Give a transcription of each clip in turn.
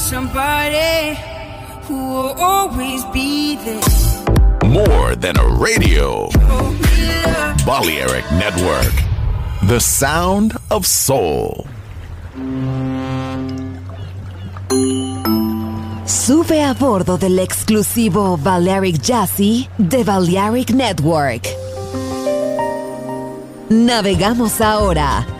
somebody who will always be there. More than a radio. Oh. Balearic Network. The sound of soul. Sube a bordo del exclusivo Balearic Jazzy de Balearic Network. Navegamos ahora.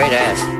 great ass.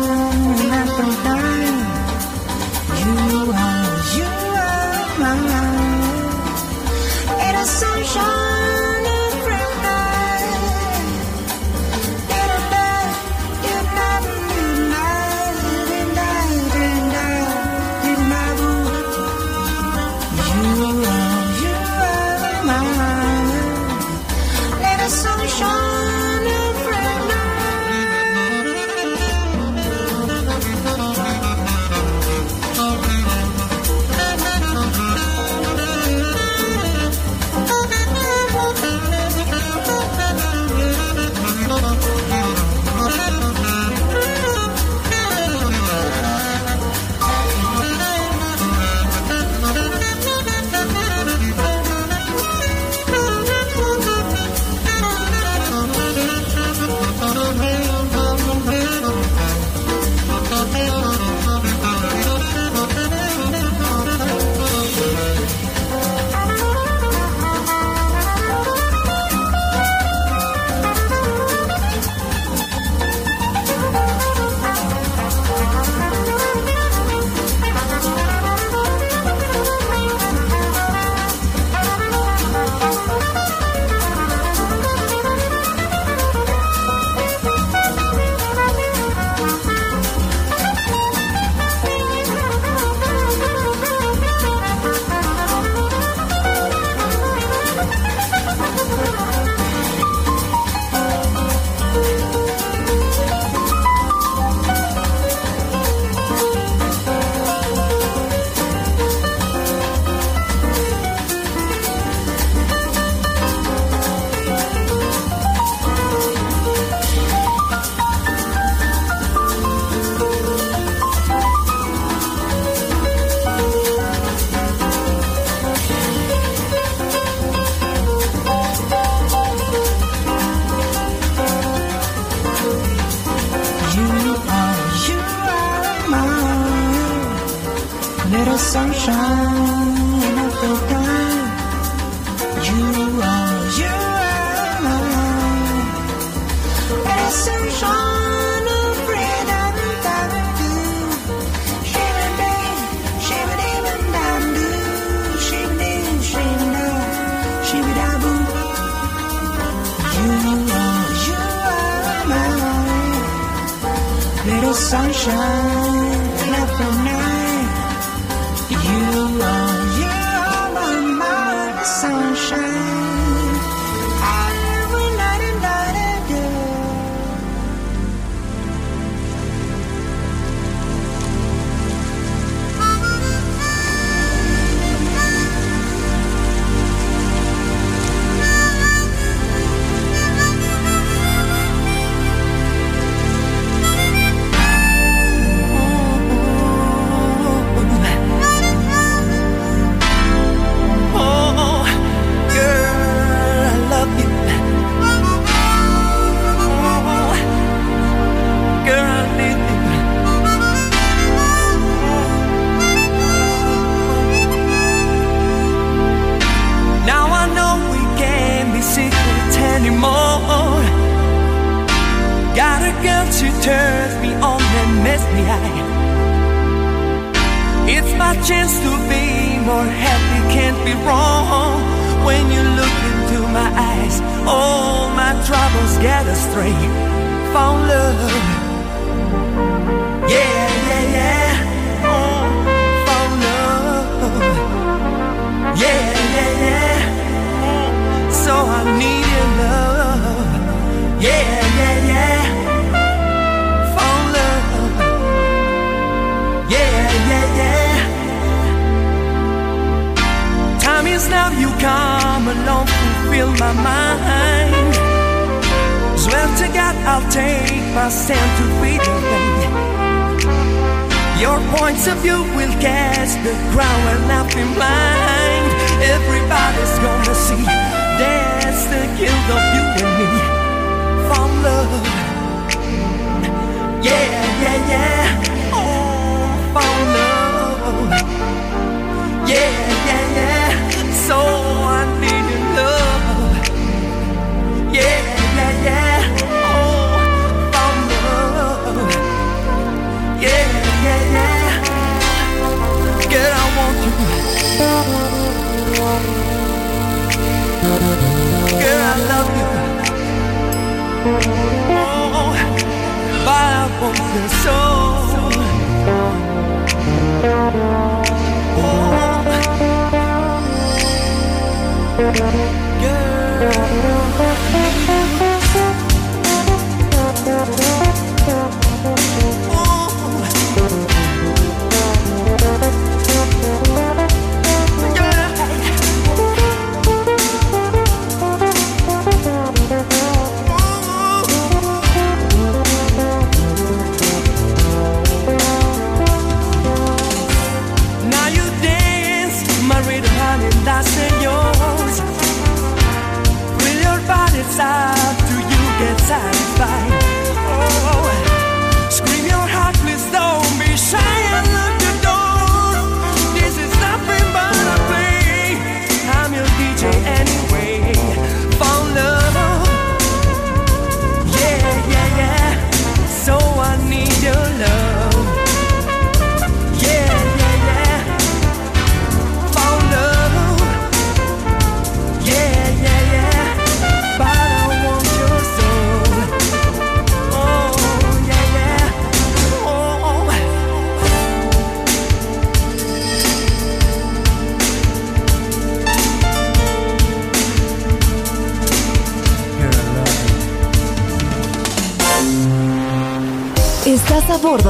get us straight. Found love. Yeah, yeah, yeah. Oh, found love. Yeah, yeah, yeah. Oh, so I need your love. Yeah, yeah, yeah. Found love. Yeah, yeah, yeah. Time is now you come along, fulfill my mind take my stand to read the pain. Your points of view will catch the crowd and I'll be blind. Everybody's gonna see that's the guilt of you and me. From love, yeah, yeah, yeah. Oh, from love, yeah, yeah, yeah. So. Girl, I love you. Oh, but I want your soul. Oh, girl.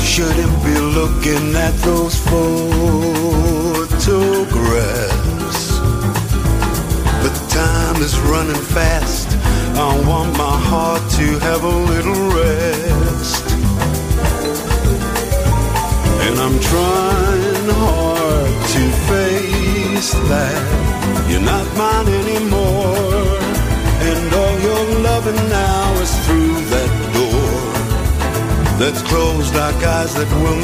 Shouldn't be looking at those that will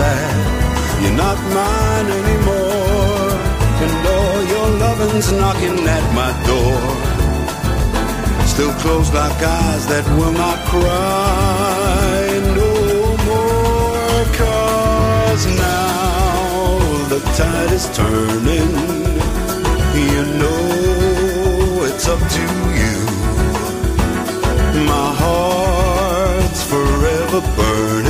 that you're not mine anymore. And all your loving's knocking at my door. Still closed like eyes that will not cry no more. Cause now the tide is turning. You know it's up to you. My heart's forever burning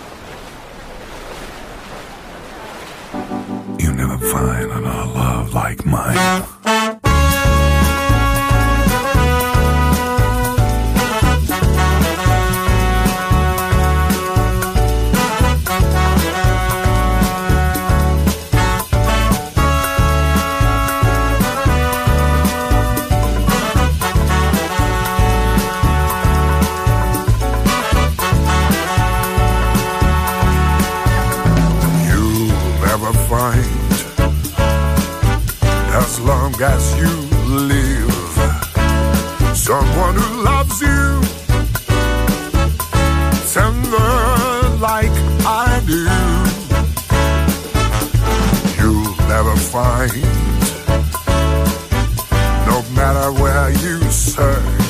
someone who loves you tender like I do. You'll never find, no matter where you search.